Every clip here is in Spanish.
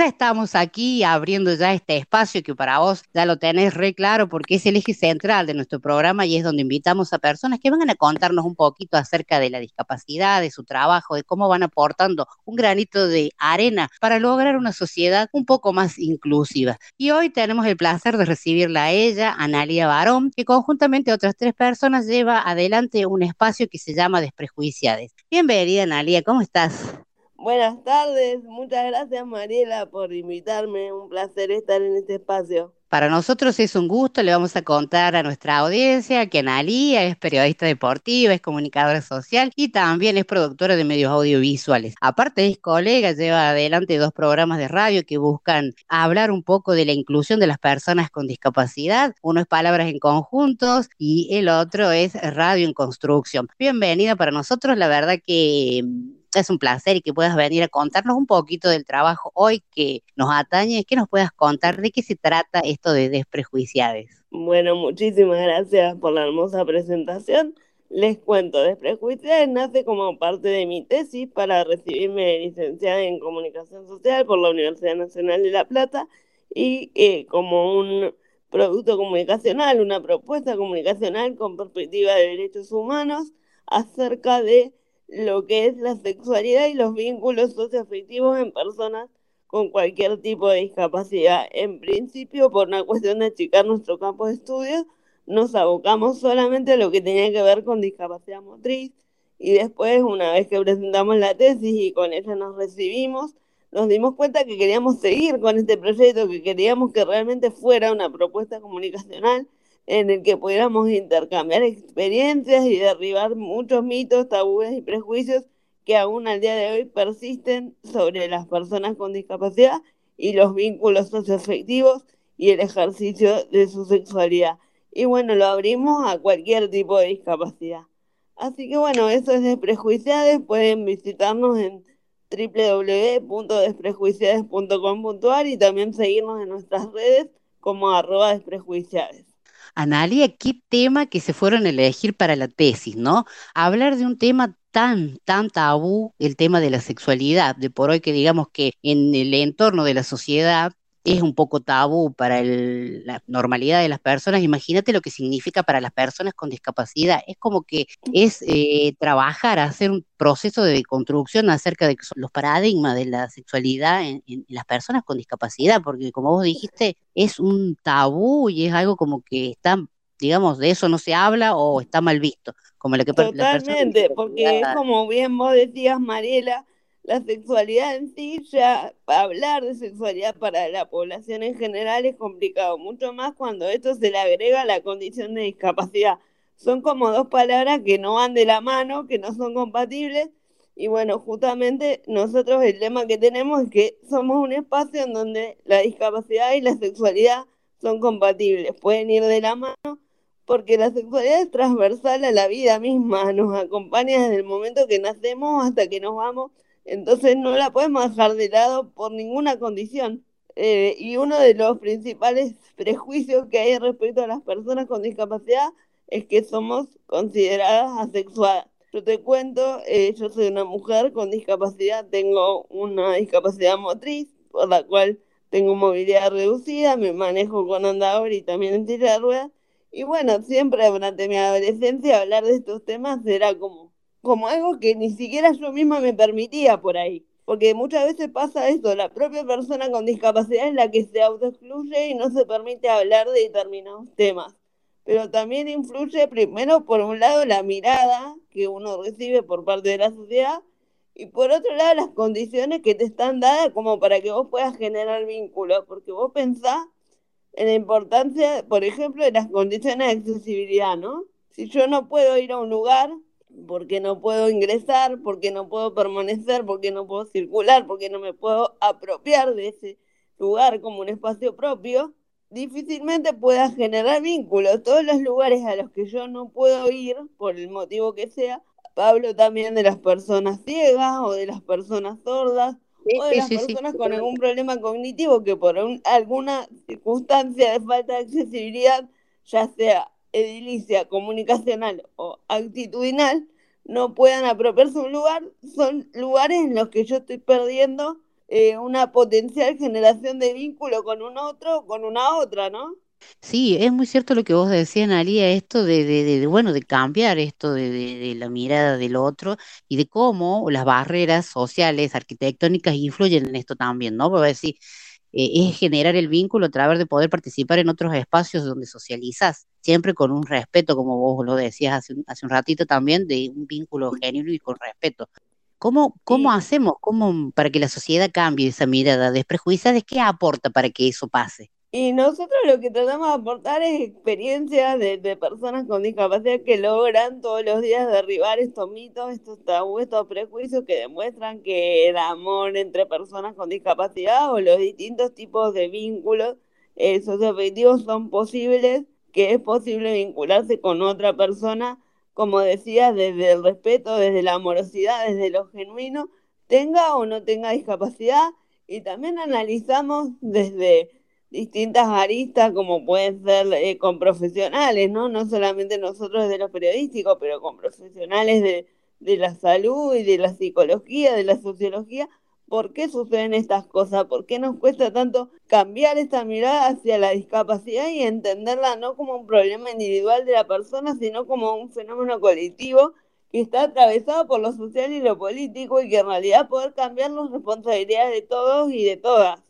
Ya estamos aquí abriendo ya este espacio que para vos ya lo tenés re claro porque es el eje central de nuestro programa y es donde invitamos a personas que vengan a contarnos un poquito acerca de la discapacidad, de su trabajo, de cómo van aportando un granito de arena para lograr una sociedad un poco más inclusiva. Y hoy tenemos el placer de recibirla a ella, Analia Barón, que conjuntamente a otras tres personas lleva adelante un espacio que se llama Desprejuiciades. Bienvenida, Analia, ¿cómo estás? Buenas tardes, muchas gracias Mariela por invitarme, un placer estar en este espacio. Para nosotros es un gusto, le vamos a contar a nuestra audiencia que Analía es periodista deportiva, es comunicadora social y también es productora de medios audiovisuales. Aparte es colega, lleva adelante dos programas de radio que buscan hablar un poco de la inclusión de las personas con discapacidad. Uno es Palabras en Conjuntos y el otro es Radio en Construcción. Bienvenida para nosotros, la verdad que es un placer y que puedas venir a contarnos un poquito del trabajo hoy que nos atañe, que nos puedas contar de qué se trata esto de Desprejuiciades. Bueno, muchísimas gracias por la hermosa presentación. Les cuento, Desprejuiciades nace como parte de mi tesis para recibirme licenciada en Comunicación Social por la Universidad Nacional de La Plata y eh, como un producto comunicacional, una propuesta comunicacional con perspectiva de derechos humanos acerca de lo que es la sexualidad y los vínculos socioafectivos en personas con cualquier tipo de discapacidad. En principio, por una cuestión de achicar nuestro campo de estudio, nos abocamos solamente a lo que tenía que ver con discapacidad motriz y después, una vez que presentamos la tesis y con ella nos recibimos, nos dimos cuenta que queríamos seguir con este proyecto, que queríamos que realmente fuera una propuesta comunicacional en el que pudiéramos intercambiar experiencias y derribar muchos mitos, tabúes y prejuicios que aún al día de hoy persisten sobre las personas con discapacidad y los vínculos socioafectivos y el ejercicio de su sexualidad. Y bueno, lo abrimos a cualquier tipo de discapacidad. Así que bueno, eso es Desprejuiciades. Pueden visitarnos en www.desprejuiciades.com.ar y también seguirnos en nuestras redes como arroba desprejuiciades. Analia, qué tema que se fueron a elegir para la tesis, ¿no? Hablar de un tema tan, tan tabú, el tema de la sexualidad, de por hoy que digamos que en el entorno de la sociedad es un poco tabú para la normalidad de las personas, imagínate lo que significa para las personas con discapacidad. Es como que es eh, trabajar, hacer un proceso de construcción acerca de los paradigmas de la sexualidad en, las personas con discapacidad, porque como vos dijiste, es un tabú y es algo como que está, digamos, de eso no se habla o está mal visto. Como lo que Totalmente, porque es como bien vos decías, Mariela, la sexualidad en sí, ya hablar de sexualidad para la población en general es complicado, mucho más cuando esto se le agrega la condición de discapacidad. Son como dos palabras que no van de la mano, que no son compatibles. Y bueno, justamente nosotros el tema que tenemos es que somos un espacio en donde la discapacidad y la sexualidad son compatibles, pueden ir de la mano, porque la sexualidad es transversal a la vida misma, nos acompaña desde el momento que nacemos hasta que nos vamos entonces no la podemos dejar de lado por ninguna condición. Eh, y uno de los principales prejuicios que hay respecto a las personas con discapacidad es que somos consideradas asexuadas. Yo te cuento, eh, yo soy una mujer con discapacidad, tengo una discapacidad motriz, por la cual tengo movilidad reducida, me manejo con andador y también en silla de ruedas. Y bueno, siempre durante mi adolescencia hablar de estos temas era como como algo que ni siquiera yo misma me permitía por ahí. Porque muchas veces pasa esto, la propia persona con discapacidad es la que se autoexcluye y no se permite hablar de determinados temas. Pero también influye primero por un lado la mirada que uno recibe por parte de la sociedad y por otro lado las condiciones que te están dadas como para que vos puedas generar vínculos, porque vos pensás en la importancia, por ejemplo, de las condiciones de accesibilidad, ¿no? Si yo no puedo ir a un lugar porque no puedo ingresar, porque no puedo permanecer, porque no puedo circular, porque no me puedo apropiar de ese lugar como un espacio propio, difícilmente pueda generar vínculos. Todos los lugares a los que yo no puedo ir, por el motivo que sea, hablo también de las personas ciegas o de las personas sordas o de las personas con algún problema cognitivo que por alguna circunstancia de falta de accesibilidad, ya sea edilicia, comunicacional o actitudinal no puedan apropiarse un lugar, son lugares en los que yo estoy perdiendo eh, una potencial generación de vínculo con un otro o con una otra, ¿no? Sí, es muy cierto lo que vos decías, Analia, esto de, de, de- bueno, de cambiar esto de la mirada del otro y de cómo las barreras sociales, arquitectónicas influyen en esto también, ¿no? Porque decir, eh, es generar el vínculo a través de poder participar en otros espacios donde socializas, siempre con un respeto, como vos lo decías hace un, hace un ratito también, de un vínculo genuino y con respeto. ¿Cómo, cómo hacemos cómo, para que la sociedad cambie esa mirada desprejuiciada? ¿Qué aporta para que eso pase? Y nosotros lo que tratamos de aportar es experiencias de, personas con discapacidad que logran todos los días derribar estos mitos, estos tabúes, estos prejuicios que demuestran que el amor entre personas con discapacidad o los distintos tipos de vínculos eh, socioafectivos son posibles, que es posible vincularse con otra persona, como decía, desde el respeto, desde la amorosidad, desde lo genuino, tenga o no tenga discapacidad. Y también analizamos desde distintas aristas, como pueden ser eh, con profesionales, ¿no? No solamente nosotros desde lo periodístico, pero con profesionales de, de la salud y de la psicología, de la sociología, ¿por qué suceden estas cosas? ¿Por qué nos cuesta tanto cambiar esta mirada hacia la discapacidad y entenderla no como un problema individual de la persona, sino como un fenómeno colectivo que está atravesado por lo social y lo político y que en realidad poder cambiar las responsabilidades de todos y de todas?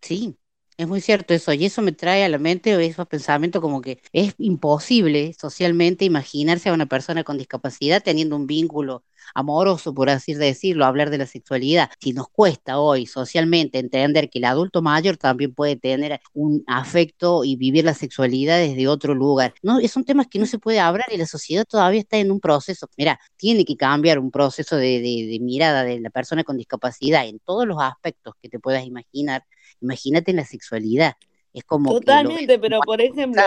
Sí, es muy cierto eso, y eso me trae a la mente esos pensamientos como que es imposible socialmente imaginarse a una persona con discapacidad teniendo un vínculo amoroso, por así decirlo, hablar de la sexualidad. Si nos cuesta hoy socialmente entender que el adulto mayor también puede tener un afecto y vivir la sexualidad desde otro lugar, no, son temas que no se puede hablar y la sociedad todavía está en un proceso. Mira, tiene que cambiar un proceso de, de, de mirada de la persona con discapacidad en todos los aspectos que te puedas imaginar Imagínate en la sexualidad. Es como que lo ves Totalmente, pero por ejemplo,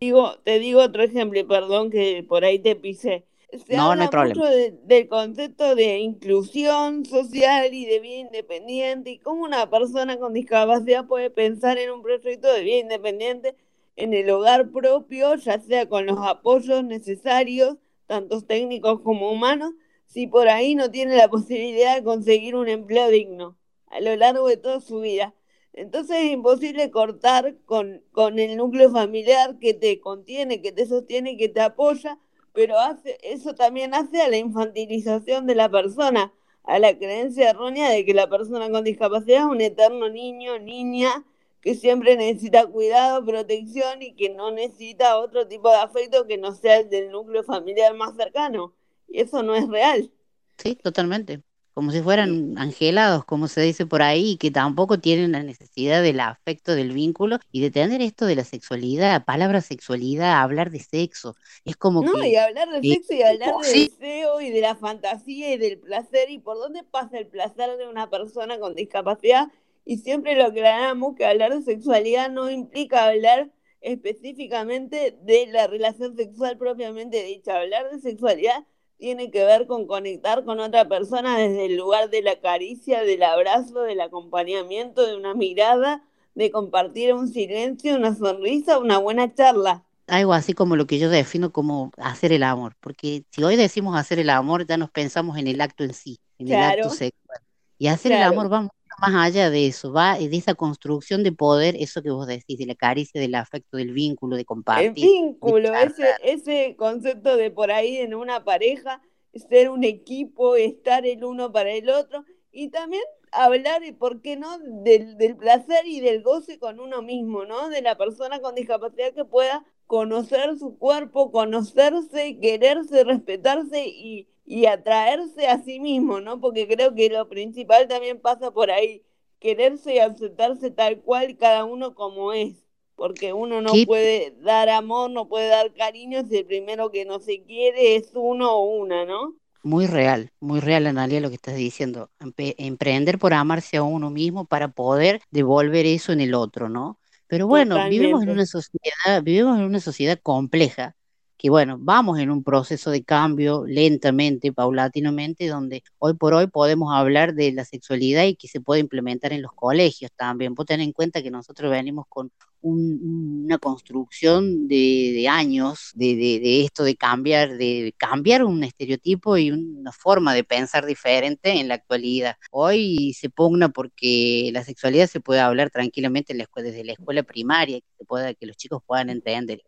digo, te digo otro ejemplo y perdón que por ahí te pisé. Se No, no hay habla problema. mucho de- del concepto de inclusión social y de vida independiente y cómo una persona con discapacidad puede pensar en un proyecto de vida independiente en el hogar propio, ya sea con los apoyos necesarios, tanto técnicos como humanos, si por ahí no tiene la posibilidad de conseguir un empleo digno a lo largo de toda su vida. Entonces es imposible cortar con, con el núcleo familiar que te contiene, que te sostiene, que te apoya, pero hace, eso también hace a la infantilización de la persona, a la creencia errónea de que la persona con discapacidad es un eterno niño, niña, que siempre necesita cuidado, protección y que no necesita otro tipo de afecto que no sea el del núcleo familiar más cercano. Y eso no es real. Sí, totalmente. Como si fueran angelados, como se dice por ahí, que tampoco tienen la necesidad del afecto, del vínculo y de tener esto de la sexualidad, palabra sexualidad, hablar de sexo. Es como No, y que hablar de eh, sexo y hablar de deseo y de la fantasía y del placer y por dónde pasa el placer de una persona con discapacidad. Y siempre lo aclaramos que hablar de sexualidad no implica hablar específicamente de la relación sexual propiamente dicha. Hablar de sexualidad tiene que ver con conectar con otra persona desde el lugar de la caricia, del abrazo, del acompañamiento, de una mirada, de compartir un silencio, una sonrisa, una buena charla. algo así como lo que yo defino como hacer el amor, porque si hoy decimos hacer el amor, ya nos pensamos en el acto en sí, en el acto sexual. Y hacer el amor va más allá de eso, va de esa construcción de poder, eso que vos decís, de la caricia, del afecto, del vínculo, de El compartir, de vínculo, ese, ese concepto de por ahí en una pareja, ser un equipo, estar el uno para el otro, y también hablar, y por qué no, del, del placer y del goce con uno mismo, ¿no? De la persona con discapacidad que pueda conocer su cuerpo, conocerse, quererse, respetarse y, y atraerse a sí mismo, ¿no? Porque creo que lo principal también pasa por ahí, quererse y aceptarse tal cual cada uno como es porque uno no ¿Qué puede dar amor, no puede dar cariño si el primero que no se quiere es uno o una, ¿no? Muy real, muy real, Analia, lo que estás diciendo. Empe- emprender por amarse a uno mismo para poder devolver eso en el otro, ¿no? Pero bueno, vivimos en una sociedad, vivimos en una sociedad compleja, que bueno, vamos en un proceso de cambio lentamente, paulatinamente, donde hoy por hoy podemos hablar de la sexualidad y que se puede implementar en los colegios también. Vos ten en cuenta que nosotros venimos con una construcción de, años de, esto de cambiar, de cambiar un estereotipo y una forma de pensar diferente en la actualidad. Hoy se pugna porque la sexualidad se puede hablar tranquilamente desde la escuela primaria, que, se pueda, que los chicos puedan entender.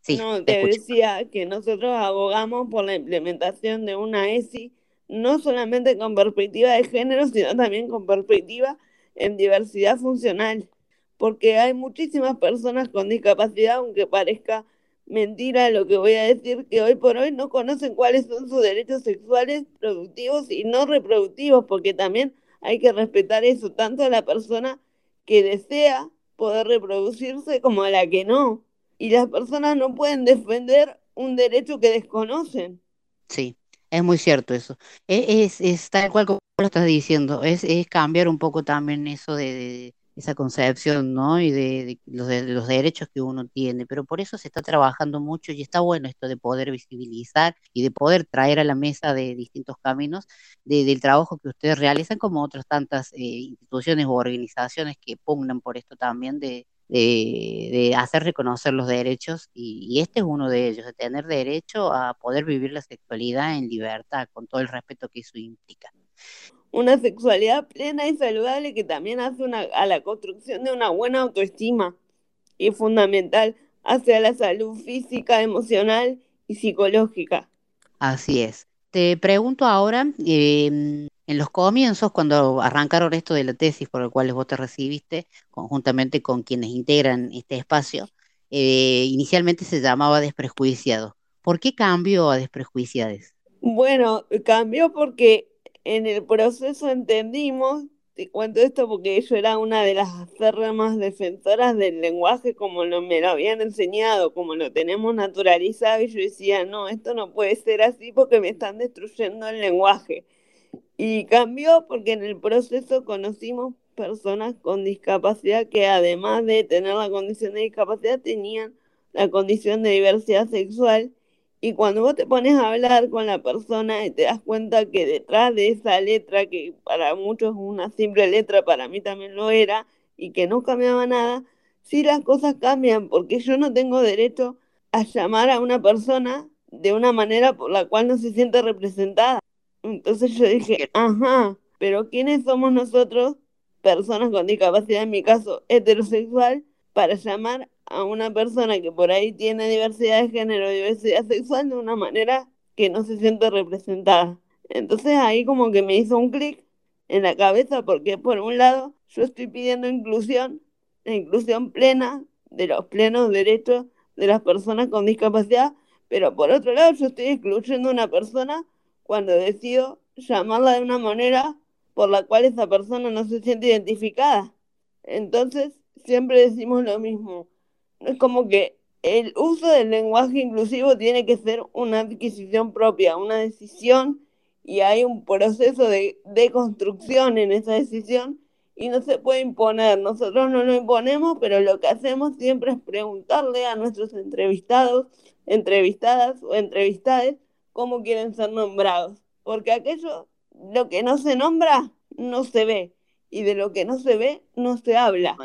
Sí, no, te, decía que nosotros abogamos por la implementación de una ESI, no solamente con perspectiva de género, sino también con perspectiva en diversidad funcional porque hay muchísimas personas con discapacidad, aunque parezca mentira lo que voy a decir, que hoy por hoy no conocen cuáles son sus derechos sexuales productivos y no reproductivos, porque también hay que respetar eso, tanto a la persona que desea poder reproducirse como a la que no. Y las personas no pueden defender un derecho que desconocen. Sí, es muy cierto eso. E, es, es, tal cual como lo estás diciendo, es, es cambiar un poco también eso de esa concepción, ¿no? Y de, los, de, los, derechos que uno tiene. Pero por eso se está trabajando mucho y está bueno esto de poder visibilizar y de poder traer a la mesa de distintos caminos del trabajo que ustedes realizan, como otras tantas eh, instituciones u organizaciones que pugnan por esto también de, de, hacer reconocer los derechos y, y, este es uno de ellos, de tener derecho a poder vivir la sexualidad en libertad, con todo el respeto que eso implica una sexualidad plena y saludable que también hace una, a la construcción de una buena autoestima y fundamental hacia la salud física, emocional y psicológica. Así es. Te pregunto ahora, em, en los comienzos, cuando arrancaron esto de la tesis por el cual vos te recibiste, conjuntamente con quienes integran este espacio, eh, inicialmente se llamaba Desprejuiciado. ¿Por qué cambió a Desprejuiciades? Bueno, cambió porque en el proceso entendimos, te cuento esto porque yo era una de las más defensoras del lenguaje como lo, me lo habían enseñado, como lo tenemos naturalizado, y yo decía, no, esto no puede ser así porque me están destruyendo el lenguaje. Y cambió porque en el proceso conocimos personas con discapacidad que además de tener la condición de discapacidad tenían la condición de diversidad sexual y cuando vos te pones a hablar con la persona y te das cuenta que detrás de esa letra, que para muchos es una simple letra, para mí también lo era, y que no cambiaba nada, sí las cosas cambian, porque yo no tengo derecho a llamar a una persona de una manera por la cual no se siente representada. Entonces yo dije, ajá, pero ¿quiénes somos nosotros, personas con discapacidad, en mi caso heterosexual, para llamar a una persona que por ahí tiene diversidad de género, diversidad sexual de una manera que no se siente representada. Entonces ahí como que me hizo un clic en la cabeza porque por un lado yo estoy pidiendo inclusión, inclusión plena de los plenos derechos de las personas con discapacidad, pero por otro lado yo estoy excluyendo a una persona cuando decido llamarla de una manera por la cual esa persona no se siente identificada. Entonces siempre decimos lo mismo, es como que el uso del lenguaje inclusivo tiene que ser una adquisición propia, una decisión, y hay un proceso de, construcción en esa decisión y no se puede imponer. Nosotros no lo imponemos, pero lo que hacemos siempre es preguntarle a nuestros entrevistados, entrevistadas o entrevistades cómo quieren ser nombrados. Porque aquello, lo que no se nombra, no se ve. Y de lo que no se ve, no se habla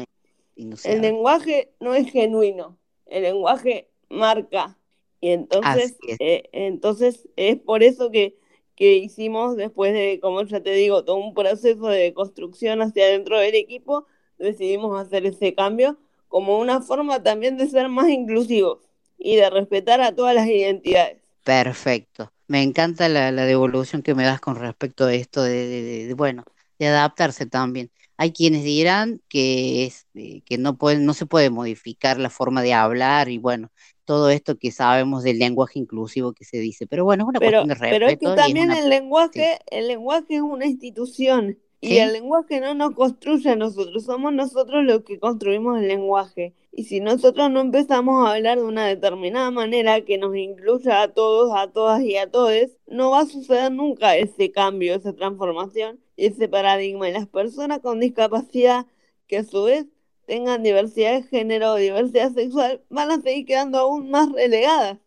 el lenguaje no es genuino, el lenguaje marca. Y entonces, es. Eh, entonces es por eso que, que hicimos, después de, como ya te digo, todo un proceso de construcción hacia dentro del equipo, decidimos hacer ese cambio como una forma también de ser más inclusivos y de respetar a todas las identidades. Perfecto. Me encanta la, devolución que me das con respecto a esto de bueno, de adaptarse también. Hay quienes dirán que, es, eh, que no, pueden, no se puede modificar la forma de hablar y bueno, todo esto que sabemos del lenguaje inclusivo que se dice. Pero bueno, es una cuestión de respeto. Pero es que también el lenguaje, el lenguaje es una institución y el lenguaje no nos construye a nosotros, somos nosotros los que construimos el lenguaje. Y si nosotros no empezamos a hablar de una determinada manera que nos incluya a todos, a todas y a todos, no va a suceder nunca ese cambio, esa transformación, ese paradigma. Y las personas con discapacidad, que a su vez tengan diversidad de género o diversidad sexual, van a seguir quedando aún más relegadas.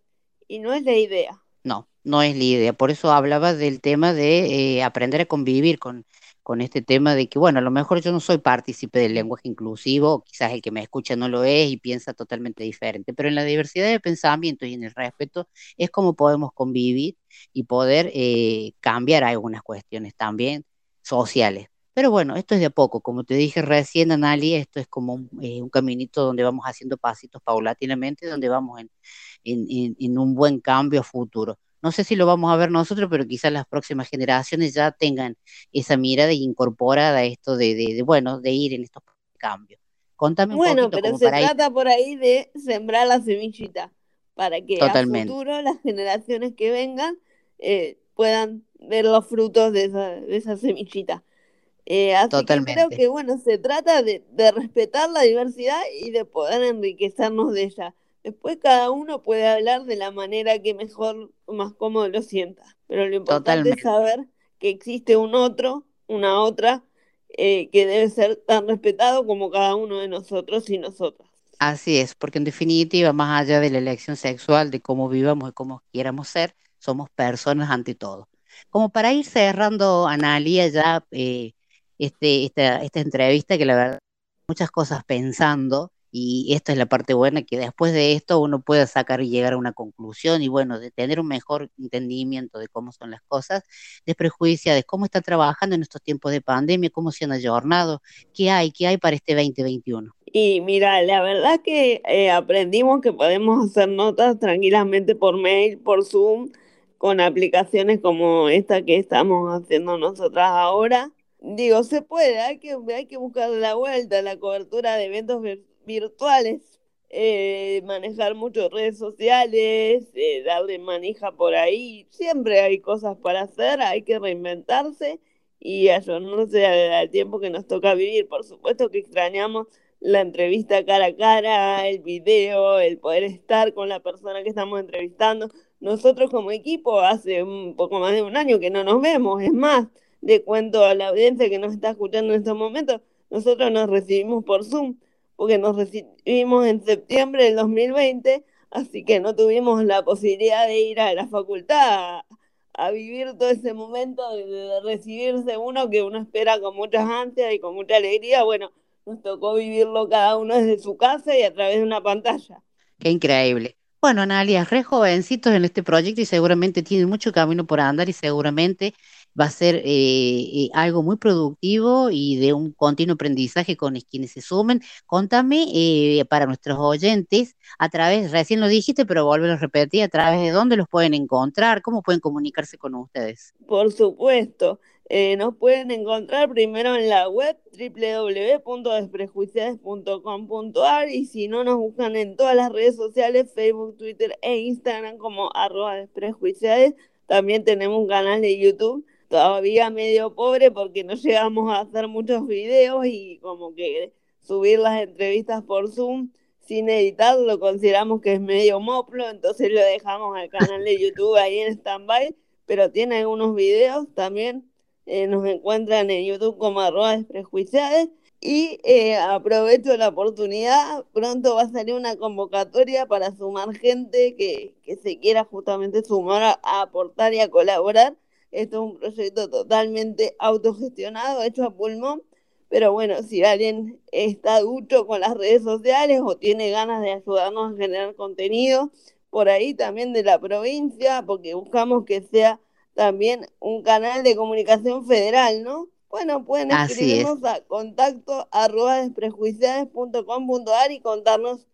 Y no es la idea. No, no es la idea. Por eso hablaba del tema de eh, aprender a convivir con con este tema de que, bueno, a lo mejor yo no soy partícipe del lenguaje inclusivo, quizás el que me escucha no lo es y piensa totalmente diferente, pero en la diversidad de pensamientos y en el respeto es como podemos convivir y poder eh, cambiar algunas cuestiones también sociales. Pero bueno, esto es de a poco, como te dije recién, Anali, esto es como un, eh, caminito donde vamos haciendo pasitos paulatinamente, donde vamos en, en un buen cambio futuro. No sé si lo vamos a ver nosotros, pero quizás las próximas generaciones ya tengan esa mirada incorporada a esto de, bueno, de ir en estos cambios. Contame un bueno, pero se trata por ahí de sembrar la semillita para que a futuro las generaciones que vengan eh, puedan ver los frutos de esa, semillita. Eh, así que creo que bueno, se trata de, de respetar la diversidad y de poder enriquecernos de ella. Después cada uno puede hablar de la manera que mejor o más cómodo lo sienta. Pero lo importante es saber que existe un otro, una otra, eh, que debe ser tan respetado como cada uno de nosotros y nosotras. Así es, porque en definitiva, más allá de la elección sexual, de cómo vivamos y cómo quieramos ser, somos personas ante todo. Como para ir cerrando, Analia, ya eh, este, esta, esta entrevista, que la verdad, muchas cosas pensando, y esta es la parte buena, que después de esto uno pueda sacar y llegar a una conclusión y bueno, de tener un mejor entendimiento de cómo son las cosas, de de cómo está trabajando en estos tiempos de pandemia, cómo se han ayornado, qué hay, qué hay para este 2021. Y mira, la verdad que eh, aprendimos que podemos hacer notas tranquilamente por mail, por Zoom, con aplicaciones como esta que estamos haciendo nosotras ahora. Digo, se puede, hay que, hay que buscar la vuelta, la cobertura de eventos virtuales, eh, manejar muchas redes sociales, eh, darle manija por ahí. Siempre hay cosas para hacer, hay que reinventarse y ayornarse al, al tiempo que nos toca vivir. Por supuesto que extrañamos la entrevista cara a cara, el video, el poder estar con la persona que estamos entrevistando. Nosotros como equipo hace un poco más de un año que no nos vemos, es más, le cuento a la audiencia que nos está escuchando en estos momentos, nosotros nos recibimos por Zoom porque nos recibimos en septiembre del 2020, así que no tuvimos la posibilidad de ir a la facultad a, vivir todo ese momento de, recibirse uno que uno espera con muchas ansias y con mucha alegría. Bueno, nos tocó vivirlo cada uno desde su casa y a través de una pantalla. Qué increíble. Bueno, Analia, re jovencitos en este proyecto y seguramente tienen mucho camino por andar y seguramente va a ser eh, eh, algo muy productivo y de un continuo aprendizaje con quienes se sumen. Contame eh, para nuestros oyentes, a través, recién lo dijiste, pero vuelvo a repetir, a través de dónde los pueden encontrar, cómo pueden comunicarse con ustedes. Por supuesto. nos pueden encontrar primero en la web www.desprejuiciades.com.ar y si no nos buscan en todas las redes sociales, Facebook, Twitter e Instagram como arroba desprejuiciades. También tenemos un canal de YouTube todavía medio pobre porque no llegamos a hacer muchos videos y como que subir las entrevistas por Zoom sin editar lo consideramos que es medio moplo, entonces lo dejamos al canal de YouTube ahí en stand-by, pero tiene algunos videos también, eh, nos encuentran en YouTube como arroba desprejuiciades. Y eh, aprovecho la oportunidad, pronto va a salir una convocatoria para sumar gente que, que se quiera justamente sumar a aportar y a colaborar esto es un proyecto totalmente autogestionado, hecho a pulmón. Pero bueno, si alguien está ducho con las redes sociales o tiene ganas de ayudarnos a generar contenido, por ahí también de la provincia, porque buscamos que sea también un canal de comunicación federal, ¿no? Bueno, pueden escribirnos a contacto arroba desprejuiciades.com.ar y contarnos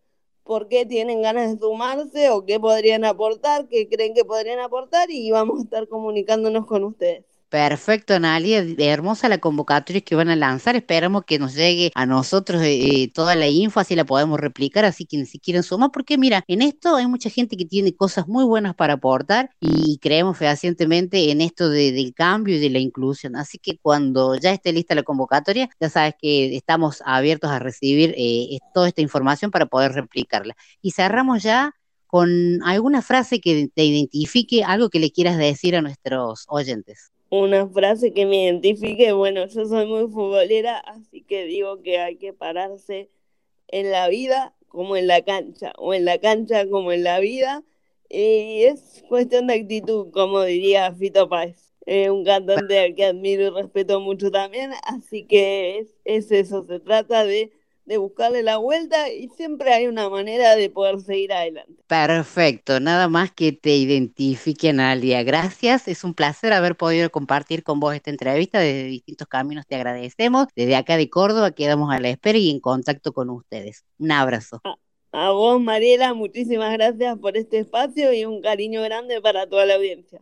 por qué tienen ganas de sumarse o qué podrían aportar, qué creen que podrían aportar y vamos a estar comunicándonos con ustedes. Perfecto, Analia. Hermosa la convocatoria que van a lanzar. Esperamos que nos llegue a nosotros eh, eh, toda la info, así la podemos replicar, así que si quieren sumar, porque mira, en esto hay mucha gente que tiene cosas muy buenas para aportar y creemos fehacientemente en esto del cambio y de la inclusión. Así que cuando ya esté lista la convocatoria, ya sabes que estamos abiertos a recibir eh, toda esta información para poder replicarla. Y cerramos ya con alguna frase que te identifique, algo que le quieras decir a nuestros oyentes una frase que me identifique, bueno, yo soy muy futbolera, así que digo que hay que pararse en la vida como en la cancha, o en la cancha como en la vida, y es cuestión de actitud, como diría Fito Páez. eh, un cantante al que admiro y respeto mucho también, así que es, es eso, se trata de de buscarle la vuelta y siempre hay una manera de poder seguir adelante. Perfecto, nada más que te identifiquen al día. Gracias, es un placer haber podido compartir con vos esta entrevista desde distintos caminos, te agradecemos. Desde acá de Córdoba quedamos a la espera y en contacto con ustedes. Un abrazo. A, a vos, Mariela, muchísimas gracias por este espacio y un cariño grande para toda la audiencia.